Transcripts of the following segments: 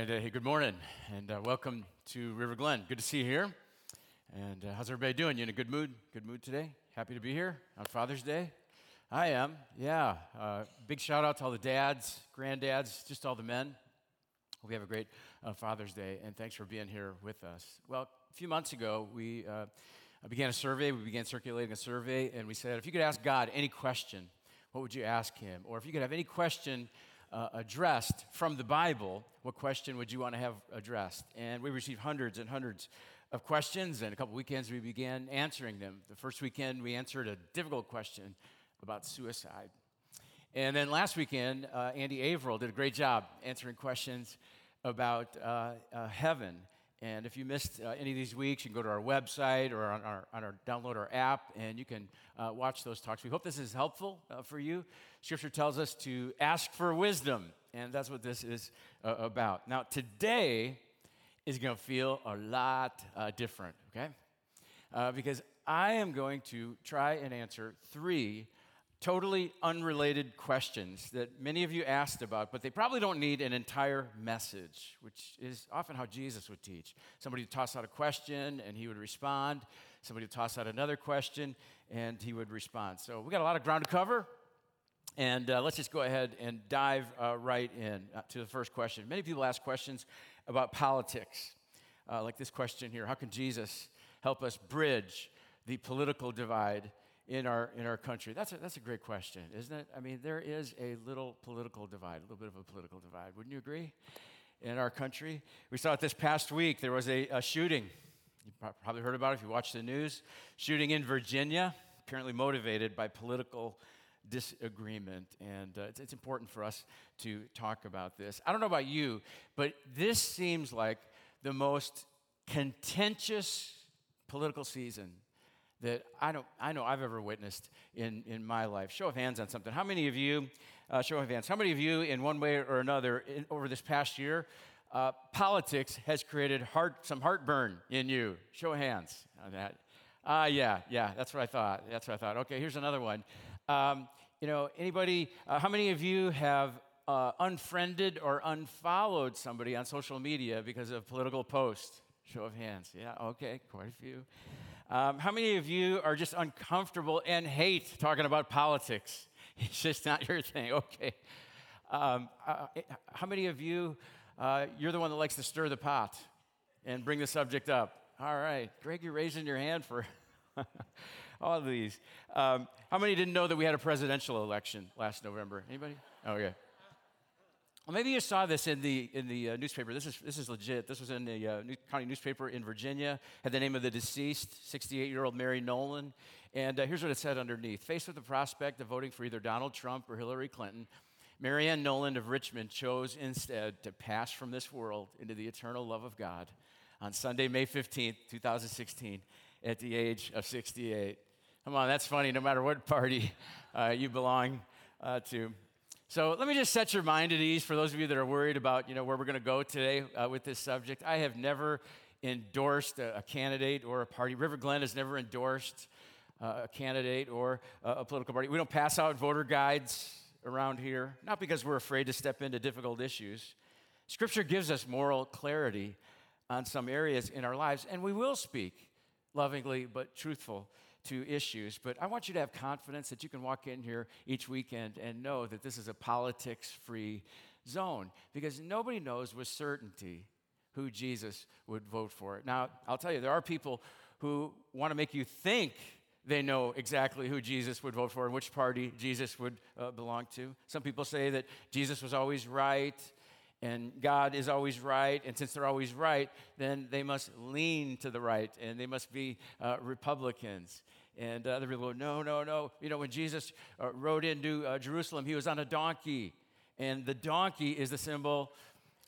right. Uh, hey, good morning, and uh, welcome to River Glen. Good to see you here. And uh, how's everybody doing? You in a good mood? Good mood today? Happy to be here on Father's Day? I am. Yeah. Uh, big shout out to all the dads, granddads, just all the men. Hope you have a great uh, Father's Day, and thanks for being here with us. Well, a few months ago, we uh, began a survey. We began circulating a survey, and we said, if you could ask God any question, what would you ask Him? Or if you could have any question uh, addressed from the Bible, what question would you want to have addressed? And we received hundreds and hundreds of questions, and a couple weekends we began answering them. The first weekend we answered a difficult question about suicide. And then last weekend, uh, Andy Averill did a great job answering questions about uh, uh heaven and if you missed uh, any of these weeks, you can go to our website or on our, on our download our app, and you can uh, watch those talks. We hope this is helpful uh, for you. Scripture tells us to ask for wisdom, and that's what this is uh, about. Now, today is going to feel a lot uh, different, okay? Uh, because I am going to try and answer three totally unrelated questions that many of you asked about, but they probably don't need an entire message, which is often how Jesus would teach. Somebody would toss out a question and he would respond. Somebody would toss out another question and he would respond. So we got a lot of ground to cover. And uh, let's just go ahead and dive uh, right in uh, to the first question. Many people ask questions about politics, uh, like this question here How can Jesus help us bridge the political divide in our, in our country? That's a, that's a great question, isn't it? I mean, there is a little political divide, a little bit of a political divide. Wouldn't you agree? In our country. We saw it this past week. There was a, a shooting. You probably heard about it if you watched the news. Shooting in Virginia, apparently motivated by political disagreement. And uh, it's, it's important for us to talk about this. I don't know about you, but this seems like the most contentious political season that I, don't, I know I've ever witnessed in, in my life. Show of hands on something. How many of you, uh, show of hands, how many of you, in one way or another, in, over this past year, uh, politics has created heart, some heartburn in you? Show of hands on that. Ah, uh, yeah, yeah, that's what I thought. That's what I thought. Okay, here's another one. Um, you know, anybody, uh, how many of you have uh, unfriended or unfollowed somebody on social media because of political posts? Show of hands. Yeah, okay, quite a few. Um, how many of you are just uncomfortable and hate talking about politics? It's just not your thing. Okay. Um, uh, how many of you, uh, you're the one that likes to stir the pot and bring the subject up? All right. Greg, you're raising your hand for all of these. Um, how many didn't know that we had a presidential election last November? Anybody? Oh, yeah. Well, maybe you saw this in the, in the uh, newspaper. This is, this is legit. This was in the uh, New county newspaper in Virginia. Had the name of the deceased, 68 year old Mary Nolan. And uh, here's what it said underneath Faced with the prospect of voting for either Donald Trump or Hillary Clinton, Marianne Nolan of Richmond chose instead to pass from this world into the eternal love of God on Sunday, May 15th, 2016, at the age of 68. Come on, that's funny no matter what party uh, you belong uh, to. So let me just set your mind at ease for those of you that are worried about, you know, where we're going to go today uh, with this subject. I have never endorsed a, a, candidate or a party. River Glen has never endorsed uh, a candidate or a, a political party. We don't pass out voter guides around here, not because we're afraid to step into difficult issues. Scripture gives us moral clarity on some areas in our lives, and we will speak lovingly but truthful to issues. But I want you to have confidence that you can walk in here each weekend and know that this is a politics free zone because nobody knows with certainty who Jesus would vote for. Now, I'll tell you, there are people who want to make you think they know exactly who Jesus would vote for and which party Jesus would uh, belong to. Some people say that Jesus was always right and God is always right, and since they're always right, then they must lean to the right, and they must be uh, Republicans. And other people go, no, no, no. You know, when Jesus uh, rode into uh, Jerusalem, he was on a donkey, and the donkey is the symbol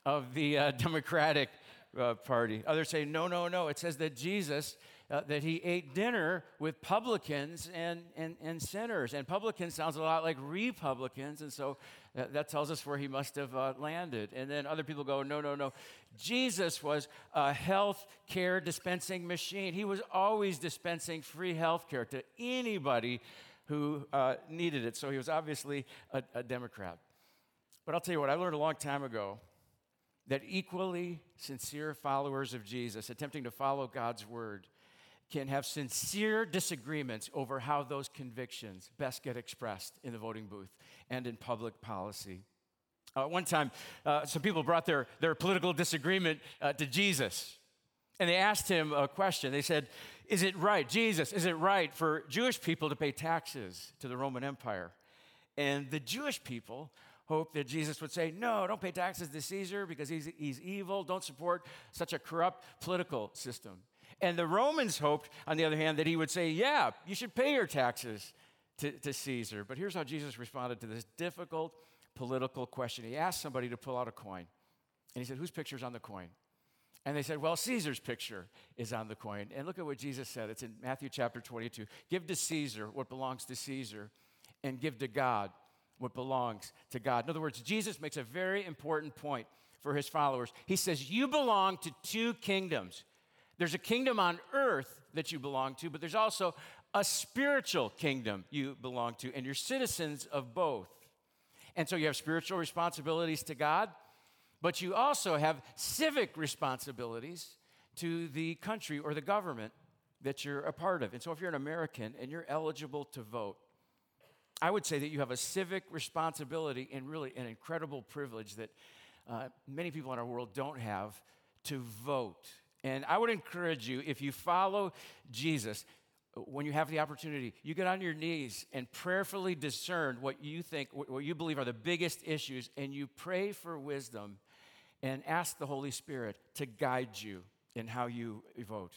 of the uh, Democratic uh, Party. Others say, no, no, no. It says that Jesus uh, that he ate dinner with publicans and, and, and sinners. And publicans sounds a lot like Republicans, and so that, tells us where he must have uh, landed. And then other people go, no, no, no. Jesus was a health care dispensing machine. He was always dispensing free health care to anybody who uh, needed it. So he was obviously a, a Democrat. But I'll tell you what, I learned a long time ago that equally sincere followers of Jesus, attempting to follow God's word, can have sincere disagreements over how those convictions best get expressed in the voting booth and in public policy. Uh, one time, uh, some people brought their, their political disagreement uh, to Jesus, and they asked him a question. They said, Is it right, Jesus, is it right for Jewish people to pay taxes to the Roman Empire? And the Jewish people hoped that Jesus would say, No, don't pay taxes to Caesar because he's, he's evil. Don't support such a corrupt political system. And the Romans hoped, on the other hand, that he would say, Yeah, you should pay your taxes to, to Caesar. But here's how Jesus responded to this difficult political question. He asked somebody to pull out a coin. And he said, Whose picture's on the coin? And they said, Well, Caesar's picture is on the coin. And look at what Jesus said. It's in Matthew chapter 22. Give to Caesar what belongs to Caesar, and give to God what belongs to God. In other words, Jesus makes a very important point for his followers. He says, You belong to two kingdoms. There's a kingdom on earth that you belong to, but there's also a spiritual kingdom you belong to, and you're citizens of both. And so you have spiritual responsibilities to God, but you also have civic responsibilities to the country or the government that you're a part of. And so if you're an American and you're eligible to vote, I would say that you have a civic responsibility and really an incredible privilege that uh, many people in our world don't have to vote. And I would encourage you, if you follow Jesus, when you have the opportunity, you get on your knees and prayerfully discern what you think, what you believe are the biggest issues, and you pray for wisdom and ask the Holy Spirit to guide you in how you vote.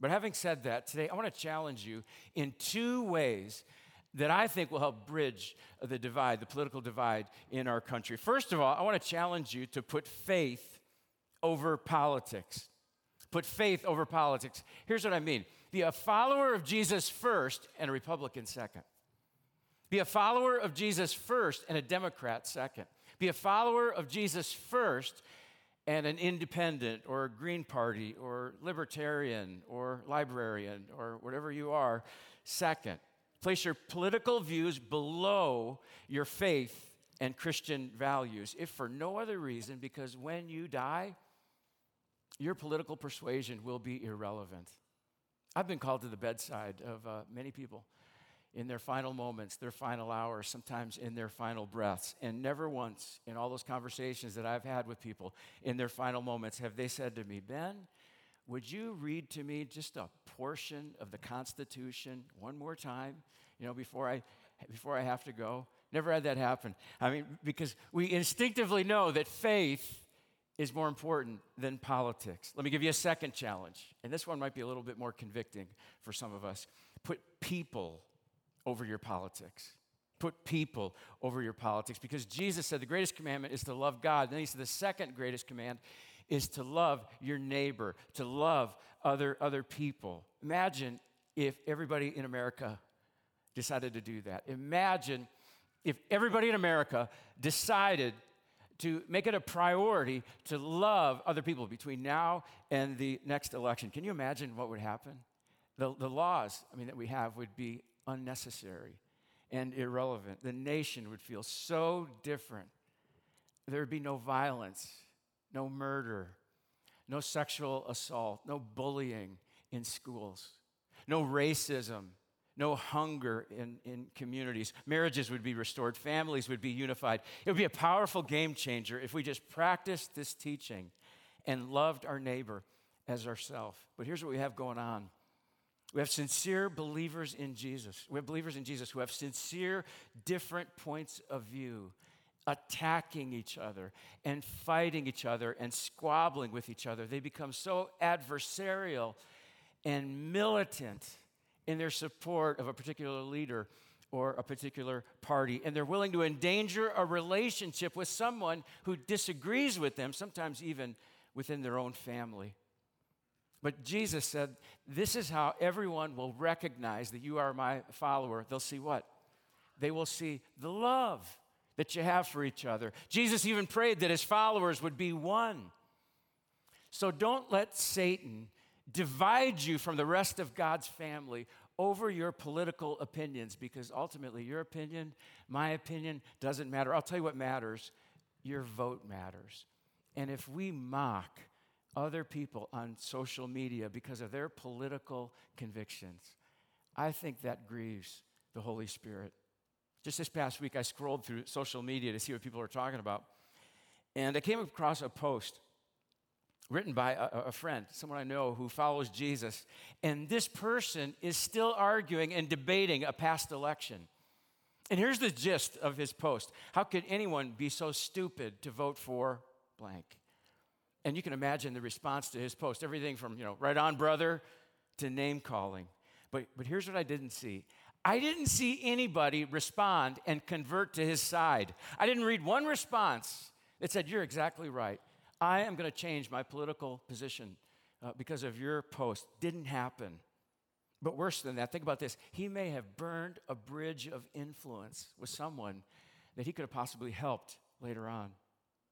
But having said that, today I want to challenge you in two ways that I think will help bridge the divide, the political divide in our country. First of all, I want to challenge you to put faith over politics. Put faith over politics. Here's what I mean be a follower of Jesus first and a Republican second. Be a follower of Jesus first and a Democrat second. Be a follower of Jesus first and an independent or a Green Party or libertarian or librarian or whatever you are second. Place your political views below your faith and Christian values, if for no other reason, because when you die, your political persuasion will be irrelevant. I've been called to the bedside of uh, many people in their final moments, their final hours, sometimes in their final breaths. And never once in all those conversations that I've had with people in their final moments have they said to me, Ben, would you read to me just a portion of the Constitution one more time, you know, before I, before I have to go? Never had that happen. I mean, because we instinctively know that faith is more important than politics. Let me give you a second challenge, and this one might be a little bit more convicting for some of us. Put people over your politics. Put people over your politics because Jesus said the greatest commandment is to love God. Then he said the second greatest command is to love your neighbor, to love other, other people. Imagine if everybody in America decided to do that. Imagine if everybody in America decided to make it a priority to love other people between now and the next election. Can you imagine what would happen? The, the laws, I mean, that we have would be unnecessary and irrelevant. The nation would feel so different. There would be no violence no murder, no sexual assault, no bullying in schools, no racism, no hunger in, in communities. Marriages would be restored, families would be unified. It would be a powerful game changer if we just practiced this teaching and loved our neighbor as ourselves. But here's what we have going on. We have sincere believers in Jesus. We have believers in Jesus who have sincere, different points of view attacking each other and fighting each other and squabbling with each other. They become so adversarial and militant in their support of a particular leader or a particular party. And they're willing to endanger a relationship with someone who disagrees with them, sometimes even within their own family. But Jesus said, This is how everyone will recognize that you are my follower. They'll see what? They will see the love that you have for each other. Jesus even prayed that his followers would be one. So don't let Satan divide you from the rest of God's family over your political opinions because ultimately your opinion, my opinion, doesn't matter. I'll tell you what matters your vote matters. And if we mock other people on social media because of their political convictions, I think that grieves the Holy Spirit. Just this past week, I scrolled through social media to see what people were talking about. And I came across a post written by a, a, friend, someone I know who follows Jesus. And this person is still arguing and debating a past election. And here's the gist of his post How could anyone be so stupid to vote for blank? And you can imagine the response to his post everything from, you know, right on, brother, to name calling. But, but here's what I didn't see I didn't see anybody respond and convert to his side. I didn't read one response that said, You're exactly right. I am going to change my political position uh, because of your post. Didn't happen. But worse than that, think about this. He may have burned a bridge of influence with someone that he could have possibly helped later on.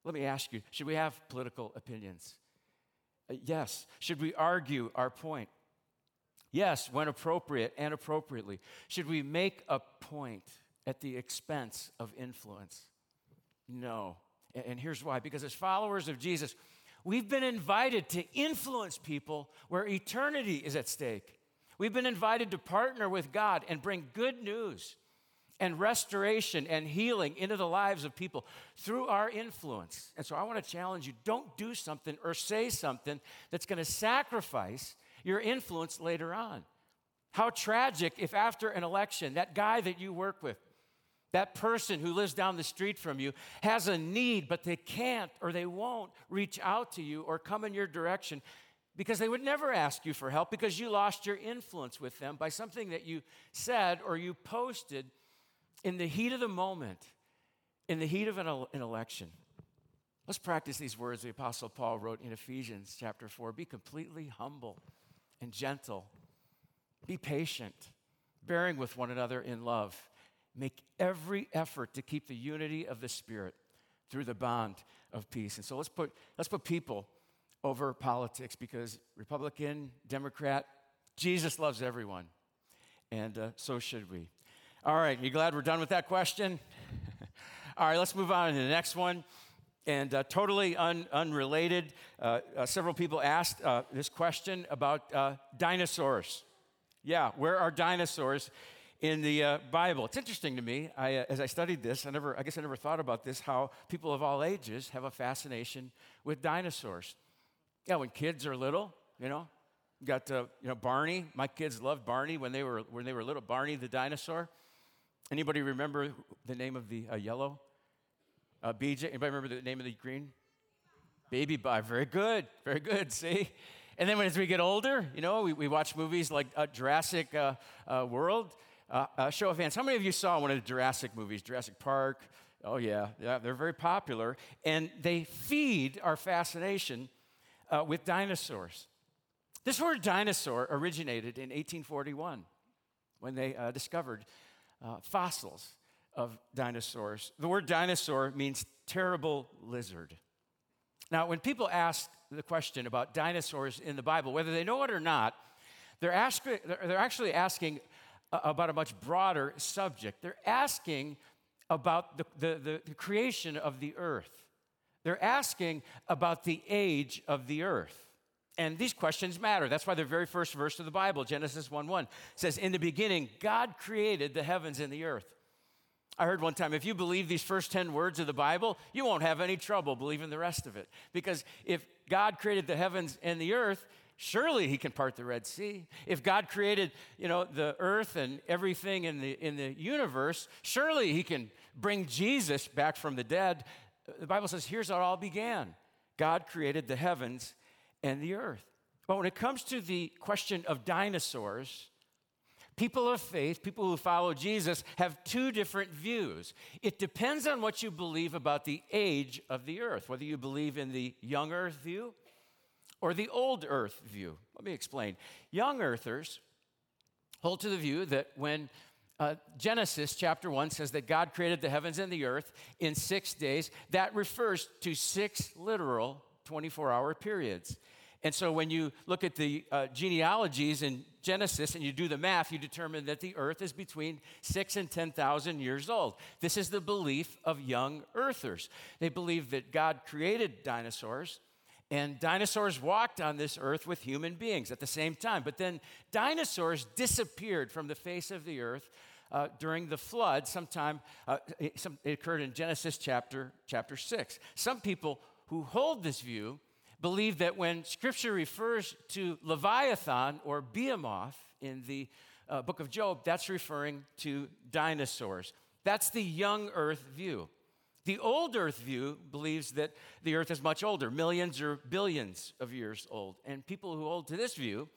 Let me ask you should we have political opinions? Uh, yes. Should we argue our point? Yes, when appropriate and appropriately. Should we make a point at the expense of influence? No. And here's why because as followers of Jesus, we've been invited to influence people where eternity is at stake. We've been invited to partner with God and bring good news and restoration and healing into the lives of people through our influence. And so I want to challenge you don't do something or say something that's going to sacrifice your influence later on. How tragic if after an election, that guy that you work with, that person who lives down the street from you has a need, but they can't or they won't reach out to you or come in your direction because they would never ask you for help because you lost your influence with them by something that you said or you posted in the heat of the moment, in the heat of an, election. Let's practice these words the Apostle Paul wrote in Ephesians chapter 4 Be completely humble and gentle, be patient, bearing with one another in love. Make every effort to keep the unity of the Spirit through the bond of peace. And so let's put, let's put people over politics because Republican, Democrat, Jesus loves everyone. And uh, so should we. All right, you glad we're done with that question? All right, let's move on to the next one. And uh, totally un- unrelated, uh, uh several people asked uh, this question about uh, dinosaurs. Yeah, where are dinosaurs? In the uh, Bible. It's interesting to me. I, uh, as I studied this, I never, I guess I never thought about this. How people of all ages have a fascination with dinosaurs. Yeah, when kids are little, you know, got uh, you know Barney. My kids loved Barney when they were when they were little. Barney the dinosaur. Anybody remember the name of the uh, yellow? Uh, BJ. Anybody remember the name of the green? Baby Bop. Very good. Very good. See. And then as we get older, you know, we, we watch movies like uh, Jurassic World. Uh, uh, show of hands. How many of you saw one of the Jurassic movies, Jurassic Park? Oh, yeah, yeah, they're very popular. And they feed our fascination uh, with dinosaurs. This word dinosaur originated in 1841 when they uh, discovered uh, fossils of dinosaurs. The word dinosaur means terrible lizard. Now, when people ask the question about dinosaurs in the Bible, whether they know it or not, they're, ask, they're actually asking about a much broader subject. They're asking about the, the, the, creation of the earth. They're asking about the age of the earth. And these questions matter. That's why the very first verse of the Bible, Genesis 1 1, says, In the beginning, God created the heavens and the earth. I heard one time, if you believe these first 10 words of the Bible, you won't have any trouble believing the rest of it. Because if God created the heavens and the earth, surely he can part the red sea. If god created you know the earth and everything in the in the universe surely he can bring jesus back from the dead. The bible says here's how it all began. God created the heavens and the earth. But when it comes to the question of dinosaurs people of faith people who follow jesus have two different views. It depends on what you believe about the age of the earth whether you believe in the young earth view or the old earth view. Let me explain. Young earthers hold to the view that when uh, Genesis chapter 1 says that God created the heavens and the earth in six days, that refers to six literal 24 hour periods. And so when you look at the uh, genealogies in Genesis and you do the math, you determine that the earth is between six and 10,000 years old. This is the belief of young earthers. They believe that God created dinosaurs and dinosaurs walked on this earth with human beings at the same time. But then dinosaurs disappeared from the face of the earth uh, during the flood sometime uh, it, some, it occurred in genesis chapter, chapter 6 some people who hold this view believe that when scripture refers to Leviathan or Behemoth in the uh, book of Job, that's referring to dinosaurs. That's the young earth view. The old earth view believes that the earth is much older, millions or billions of years old. And people who hold to this view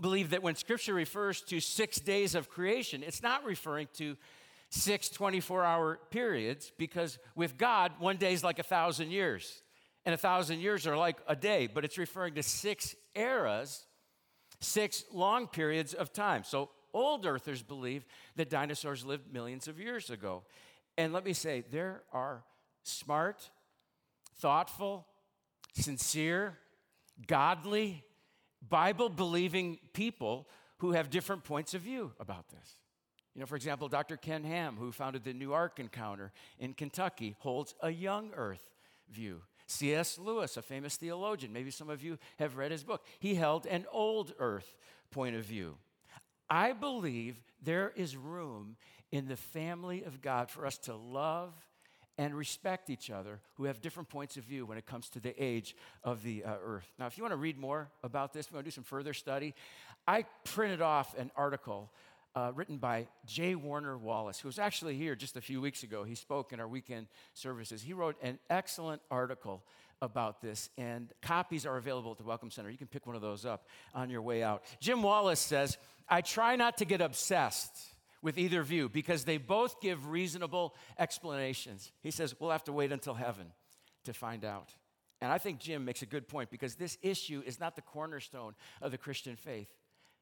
believe that when scripture refers to six days of creation, it's not referring to six 24 hour periods because with God, one day is like a thousand years and a thousand years are like a day, but it's referring to six eras, six long periods of time. So old earthers believe that dinosaurs lived millions of years ago. And let me say, there are smart, thoughtful, sincere, godly, Bible believing people who have different points of view about this. You know, for example, Dr. Ken Ham, who founded the New Ark Encounter in Kentucky, holds a young earth view. C.S. Lewis, a famous theologian, maybe some of you have read his book, he held an old earth point of view. I believe there is room in the family of God for us to love and respect each other who have different points of view when it comes to the age of the uh, earth. Now, if you want to read more about this, we want to do some further study, I printed off an article uh, written by J. Warner Wallace, who was actually here just a few weeks ago. He spoke in our weekend services. He wrote an excellent article about this, and copies are available at the Welcome Center. You can pick one of those up on your way out. Jim Wallace says, I try not to get obsessed with either view because they both give reasonable explanations. He says, We'll have to wait until heaven to find out. And I think Jim makes a good point because this issue is not the cornerstone of the Christian faith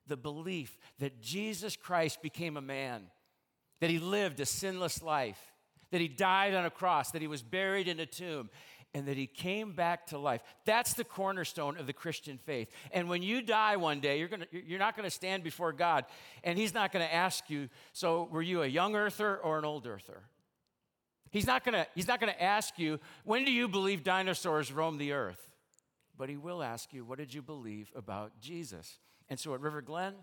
the belief that Jesus Christ became a man, that he lived a sinless life, that he died on a cross, that he was buried in a tomb, and that he came back to life. That's the cornerstone of the Christian faith. And when you die one day, you're, gonna, you're not going to stand before God, and he's not going to ask you, So, were you a young earther or an old earther? He's not going to ask you, When do you believe dinosaurs roamed the earth? But he will ask you, What did you believe about Jesus? And so at River Glen,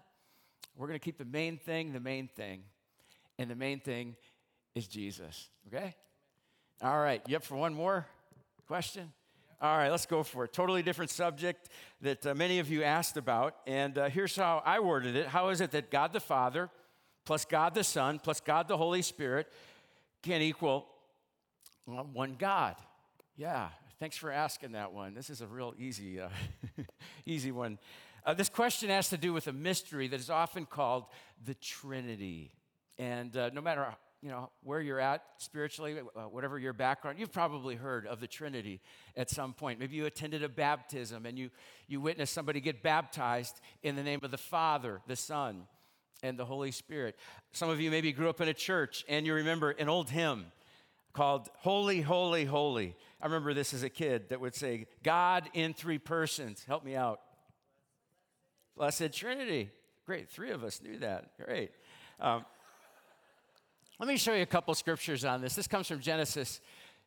we're going to keep the main thing the main thing. And the main thing is Jesus, okay? All right, you up for one more question? All right, let's go for it. Totally different subject that uh, many of you asked about. And uh, here's how I worded it How is it that God the Father, plus God the Son, plus God the Holy Spirit can equal well, one God? Yeah, thanks for asking that one. This is a real easy, uh, easy one. Uh, this question has to do with a mystery that is often called the Trinity. And uh, no matter you know where you're at spiritually, uh, whatever your background, you've probably heard of the Trinity at some point. Maybe you attended a baptism and you you witnessed somebody get baptized in the name of the Father, the Son, and the Holy Spirit. Some of you maybe grew up in a church and you remember an old hymn called Holy, Holy, Holy. I remember this as a kid that would say, God in three persons. Help me out. Blessed Trinity. Great, three of us knew that. Great. Um, let me show you a couple scriptures on this. This comes from Genesis.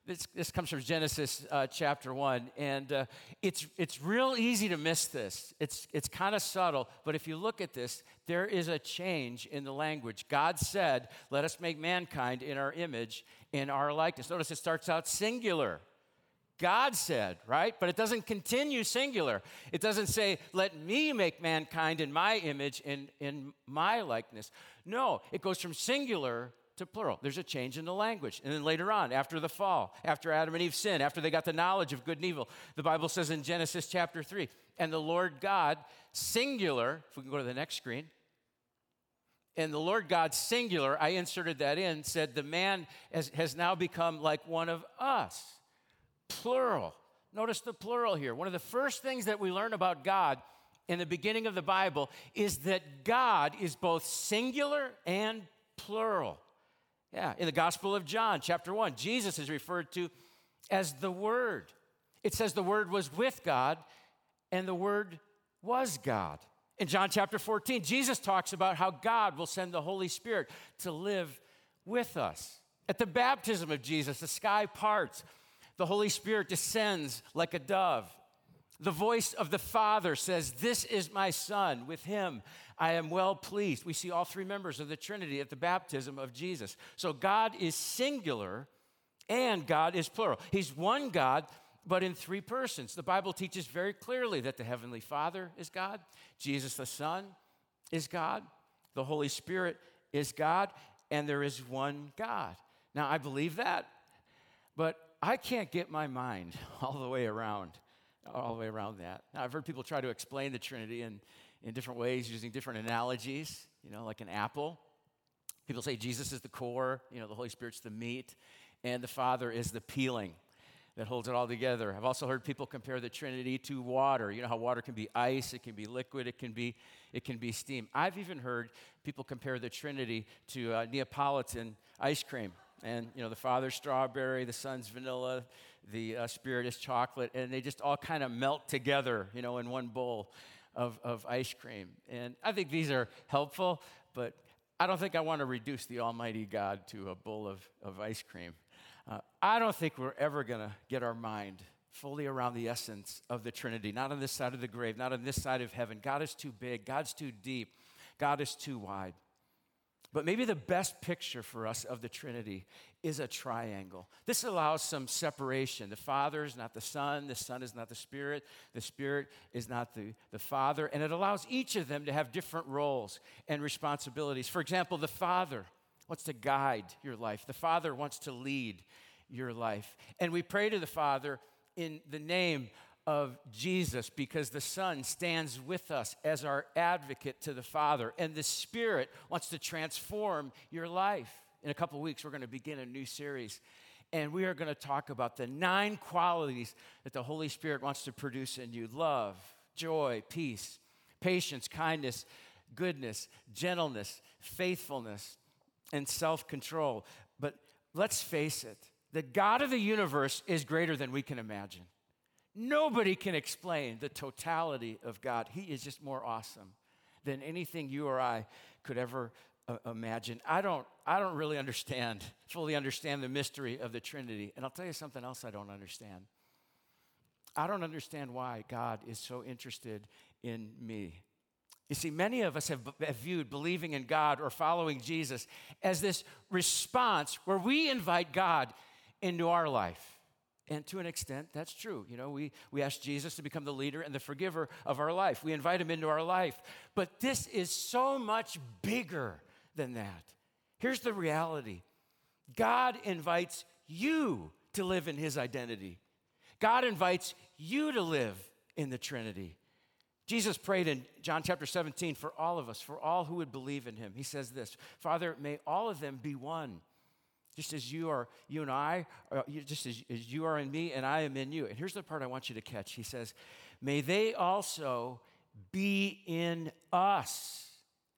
This, this comes from Genesis uh, chapter 1. And uh, it's, it's real easy to miss this. It's, it's kind of subtle, but if you look at this, there is a change in the language. God said, Let us make mankind in our image, in our likeness. Notice it starts out singular. God said, right? But it doesn't continue singular. It doesn't say, let me make mankind in my image, in, in my likeness. No, it goes from singular to plural. There's a change in the language. And then later on, after the fall, after Adam and Eve sinned, after they got the knowledge of good and evil, the Bible says in Genesis chapter 3, and the Lord God, singular, if we can go to the next screen, and the Lord God, singular, I inserted that in, said, the man has, has now become like one of us plural. Notice the plural here. One of the first things that we learn about God in the beginning of the Bible is that God is both singular and plural. Yeah, in the Gospel of John, chapter 1, Jesus is referred to as the Word. It says the Word was with God and the Word was God. In John chapter 14, Jesus talks about how God will send the Holy Spirit to live with us. At the baptism of Jesus, the sky parts, the Holy Spirit descends like a dove. The voice of the Father says, This is my Son. With him I am well pleased. We see all three members of the Trinity at the baptism of Jesus. So God is singular and God is plural. He's one God, but in three persons. The Bible teaches very clearly that the Heavenly Father is God, Jesus the Son is God, the Holy Spirit is God, and there is one God. Now, I believe that, but I can't get my mind all the way around, all the way around that. Now, I've heard people try to explain the Trinity in, in different ways using different analogies, you know, like an apple. People say Jesus is the core, you know, the Holy Spirit's the meat, and the Father is the peeling that holds it all together. I've also heard people compare the Trinity to water. You know how water can be ice, it can be liquid, it can be, it can be steam. I've even heard people compare the Trinity to uh, Neapolitan ice cream. And, you know, the Father's strawberry, the Son's vanilla, the uh, Spirit is chocolate, and they just all kind of melt together, you know, in one bowl of, of ice cream. And I think these are helpful, but I don't think I want to reduce the Almighty God to a bowl of, of ice cream. Uh, I don't think we're ever going to get our mind fully around the essence of the Trinity, not on this side of the grave, not on this side of heaven. God is too big, God's too deep, God is too wide. But maybe the best picture for us of the Trinity is a triangle. This allows some separation. The Father is not the Son, the Son is not the Spirit, the Spirit is not the, the Father, and it allows each of them to have different roles and responsibilities. For example, the Father wants to guide your life, the Father wants to lead your life. And we pray to the Father in the name of Jesus because the Son stands with us as our advocate to the Father, and the Spirit wants to transform your life. In a couple weeks, we're going to begin a new series, and we are going to talk about the nine qualities that the Holy Spirit wants to produce in you love, joy, peace, patience, kindness, goodness, gentleness, faithfulness, and self control. But let's face it, the God of the universe is greater than we can imagine. Nobody can explain the totality of God. He is just more awesome than anything you or I could ever uh, imagine. I don't, I don't really understand, fully understand the mystery of the Trinity. And I'll tell you something else I don't understand. I don't understand why God is so interested in me. You see, many of us have, have, viewed believing in God or following Jesus as this response where we invite God into our life. And to an extent, that's true. You know, we, we ask Jesus to become the leader and the forgiver of our life. We invite him into our life. But this is so much bigger than that. Here's the reality God invites you to live in his identity, God invites you to live in the Trinity. Jesus prayed in John chapter 17 for all of us, for all who would believe in him. He says this Father, may all of them be one just as you are, you and I, uh, are, just as, as you are in me and I am in you. And here's the part I want you to catch. He says, May they also be in us,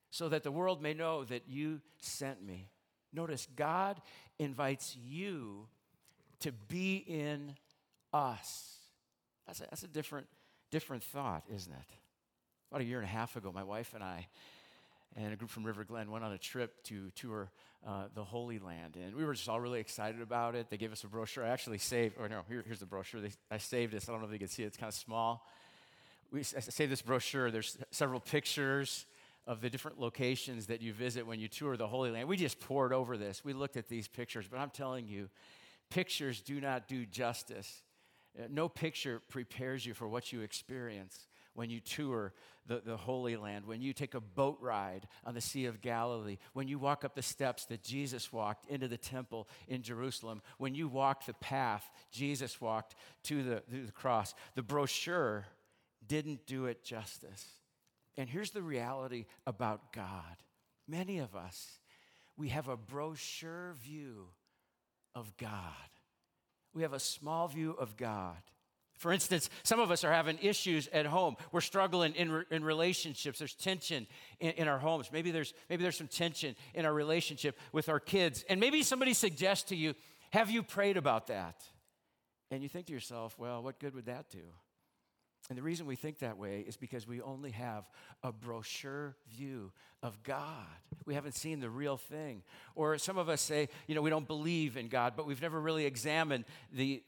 so that the world may know that you sent me. Notice, God invites you to be in us. That's a, that's a different, different thought, isn't it? About a year and a half ago, my wife and I and a group from River Glen went on a trip to tour uh, the Holy Land. And we were just all really excited about it. They gave us a brochure. I actually saved, or no, here, here's the brochure. They, I saved this. I don't know if you can see it, it's kind of small. We, I saved this brochure. There's several pictures of the different locations that you visit when you tour the Holy Land. We just poured over this. We looked at these pictures, but I'm telling you, pictures do not do justice. Uh, no picture prepares you for what you experience when you tour the, the Holy Land, when you take a boat ride on the Sea of Galilee, when you walk up the steps that Jesus walked into the temple in Jerusalem, when you walk the path Jesus walked to the, to the cross. The brochure didn't do it justice. And here's the reality about God many of us, we have a brochure view of God. We have a small view of God. For instance, some of us are having issues at home. We're struggling in, re- in relationships. There's tension in, in, our homes. Maybe there's, maybe there's some tension in our relationship with our kids. And maybe somebody suggests to you, Have you prayed about that? And you think to yourself, Well, what good would that do? And the reason we think that way is because we only have a brochure view of God. We haven't seen the real thing. Or some of us say, you know, we don't believe in God, but we've never really examined the,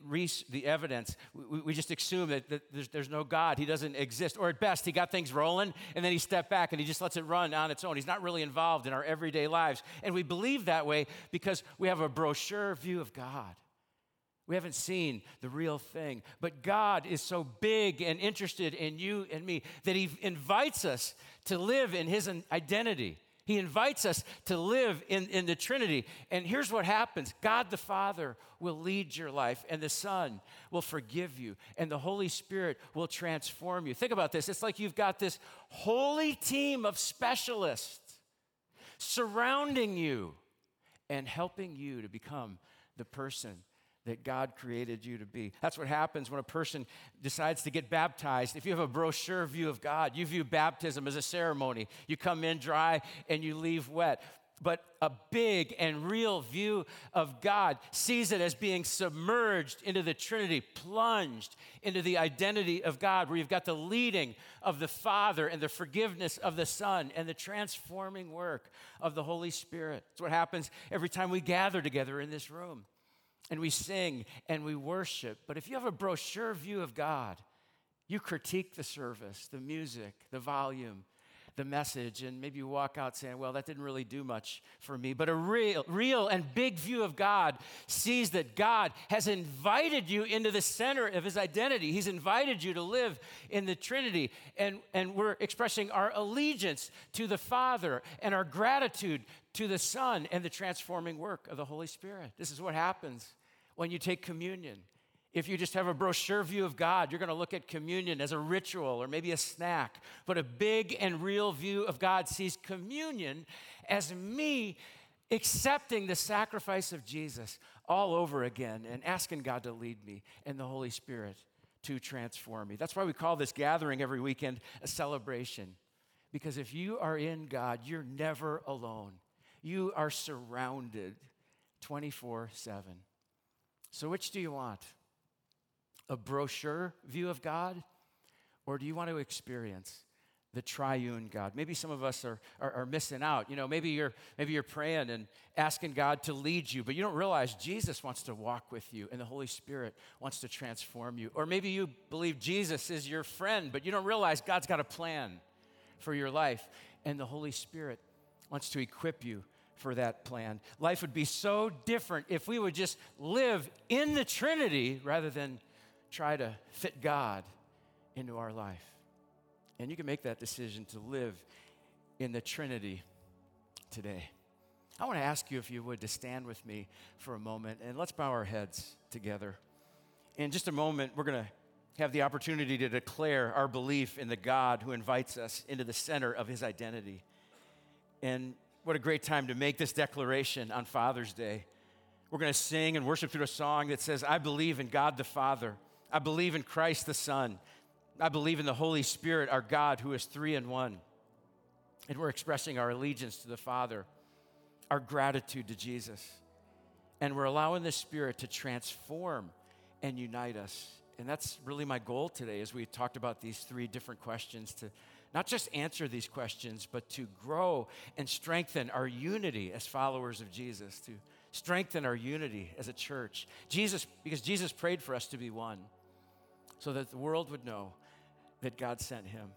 the evidence. We, we just assume that, that there's, there's no God. He doesn't exist. Or at best, he got things rolling and then he stepped back and he just lets it run on its own. He's not really involved in our everyday lives. And we believe that way because we have a brochure view of God. We haven't seen the real thing. But God is so big and interested in you and me that He invites us to live in His identity. He invites us to live in, in the Trinity. And here's what happens God the Father will lead your life, and the Son will forgive you, and the Holy Spirit will transform you. Think about this it's like you've got this holy team of specialists surrounding you and helping you to become the person that God created you to be. That's what happens when a person decides to get baptized. If you have a brochure view of God, you view baptism as a ceremony. You come in dry and you leave wet. But a big and real view of God sees it as being submerged into the Trinity, plunged into the identity of God, where you've got the leading of the Father and the forgiveness of the Son and the transforming work of the Holy Spirit. It's what happens every time we gather together in this room and we sing and we worship. But if you have a brochure view of God, you critique the service, the music, the volume, the message, and maybe you walk out saying, Well, that didn't really do much for me. But a real, real and big view of God sees that God has invited you into the center of his identity. He's invited you to live in the Trinity. And, and we're expressing our allegiance to the Father and our gratitude to the Son and the transforming work of the Holy Spirit. This is what happens when you take communion. If you just have a brochure view of God, you're going to look at communion as a ritual or maybe a snack. But a big and real view of God sees communion as me accepting the sacrifice of Jesus all over again and asking God to lead me and the Holy Spirit to transform me. That's why we call this gathering every weekend a celebration. Because if you are in God, you're never alone. You are surrounded 24 7. So, which do you want? A brochure view of God? Or do you want to experience the triune God? Maybe some of us are, are, are, missing out. You know, maybe you're, maybe you're praying and asking God to lead you, but you don't realize Jesus wants to walk with you and the Holy Spirit wants to transform you. Or maybe you believe Jesus is your friend, but you don't realize God's got a plan for your life and the Holy Spirit wants to equip you for that plan. Life would be so different if we would just live in the Trinity rather than try to fit God into our life. And you can make that decision to live in the Trinity today. I want to ask you, if you would, to stand with me for a moment and let's bow our heads together. In just a moment, we're going to have the opportunity to declare our belief in the God who invites us into the center of his identity. And what a great time to make this declaration on Father's Day. We're going to sing and worship through a song that says, I believe in God the Father. I believe in Christ the Son. I believe in the Holy Spirit, our God, who is three in one. And we're expressing our allegiance to the Father, our gratitude to Jesus. And we're allowing the Spirit to transform and unite us. And that's really my goal today as we talked about these three different questions to not just answer these questions, but to grow and strengthen our unity as followers of Jesus, to strengthen our unity as a church. Jesus, because Jesus prayed for us to be one, so that the world would know that God sent him.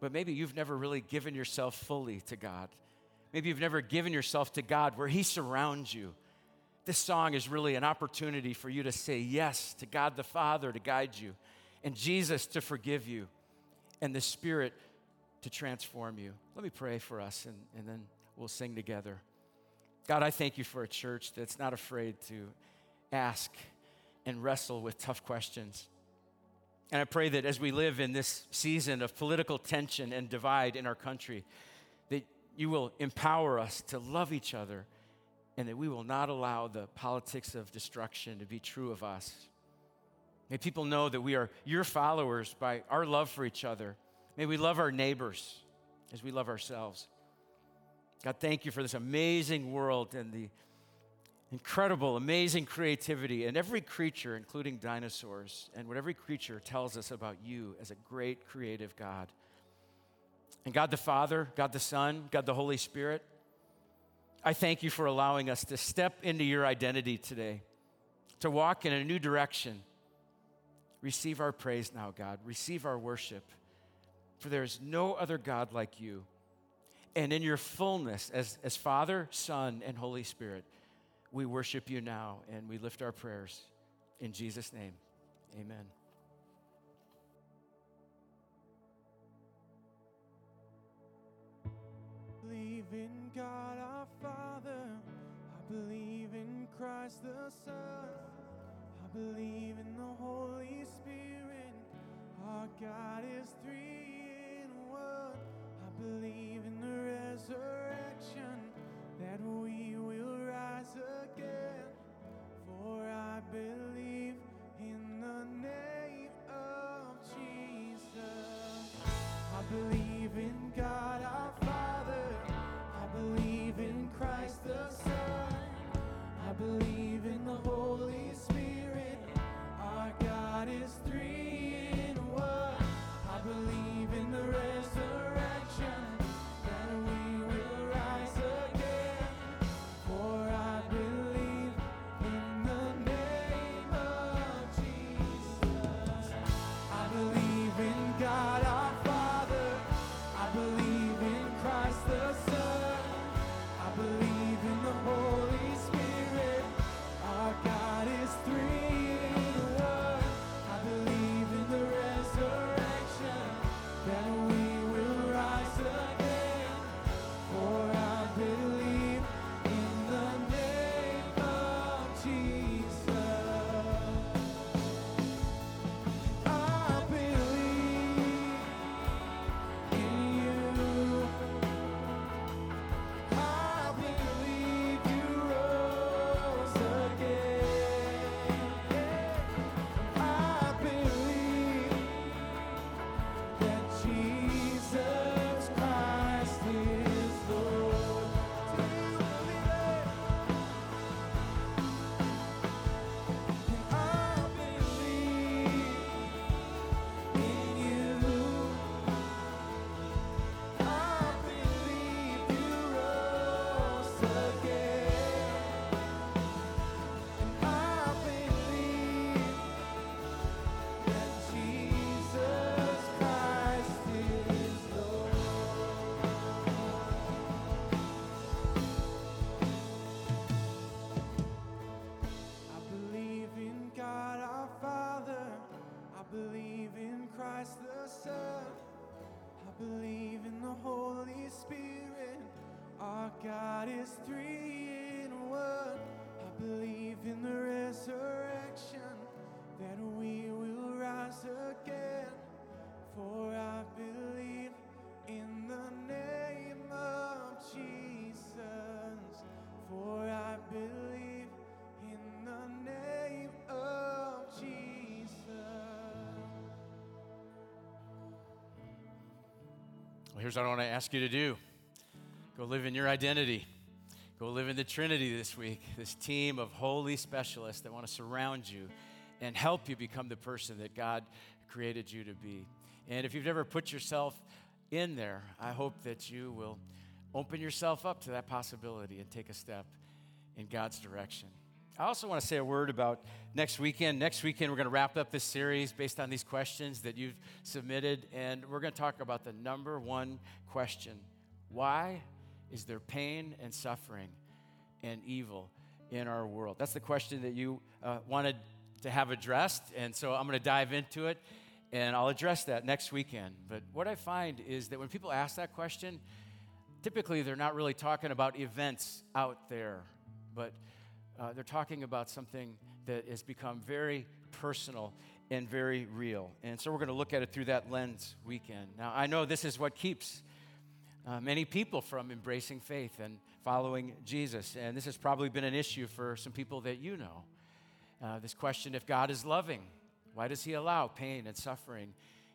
But maybe you've never really given yourself fully to God. Maybe you've never given yourself to God where He surrounds you. This song is really an opportunity for you to say yes to God the Father to guide you and Jesus to forgive you and the Spirit to transform you. Let me pray for us and, and then we'll sing together. God, I thank you for a church that's not afraid to ask and wrestle with tough questions. And I pray that as we live in this season of political tension and divide in our country, that you will empower us to love each other and that we will not allow the politics of destruction to be true of us. May people know that we are your followers by our love for each other. May we love our neighbors as we love ourselves. God, thank you for this amazing world and the incredible, amazing creativity, and every creature, including dinosaurs, and what every creature tells us about you as a great creative God. And God the Father, God the Son, God the Holy Spirit, I thank you for allowing us to step into your identity today, to walk in a new direction. Receive our praise now, God. Receive our worship. For there is no other God like you. And in your fullness, as, as Father, Son, and Holy Spirit, we worship you now and we lift our prayers. In Jesus' name, amen. believe in God our Father. I believe in Christ the Son. Believe in the Holy Spirit. Our God is three in one. I believe in the resurrection that we will rise again. For I believe in the name of Jesus. I believe in God is three in one. I believe in the resurrection that we will rise again. For I believe in the name of Jesus. For I believe in the name of Jesus. Well, here's what I want to ask you to do go live in your identity. Go live in the Trinity this week, this team of holy specialists that want to surround you and help you become the person that God created you to be. And if you've never put yourself in there, I hope that you will open yourself up to that possibility and take a step in God's direction. I also want to say a word about next weekend. Next weekend, we're going to wrap up this series based on these questions that you've submitted, and we're going to talk about the number one question Why is there pain and suffering and evil in our world? That's the question that you uh, wanted to have addressed, and so I'm going to dive into it, and I'll address that next weekend. But what I find is that when people ask that question, typically they're not really talking about events out there, but uh, they're talking about something that has become very personal and very real. And so we're going to look at it through that lens weekend. Now, I know this is what keeps uh, many people from embracing faith and following Jesus. And this has probably been an issue for some people that you know. Uh, this question if God is loving, why does He allow pain and suffering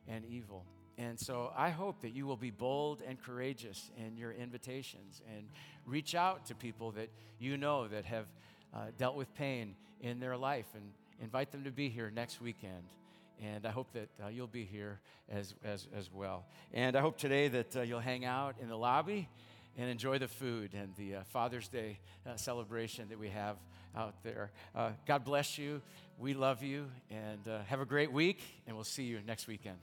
and evil? And so I hope that you will be bold and courageous in your invitations and reach out to people that you know that have uh, dealt with pain in their life and invite them to be here next weekend. And I hope that uh, you'll be here as, as, as well. And I hope today that uh, you'll hang out in the lobby and enjoy the food and the uh, Father's Day uh, celebration that we have out there. Uh, God bless you. We love you. And uh, have a great week, and we'll see you next weekend.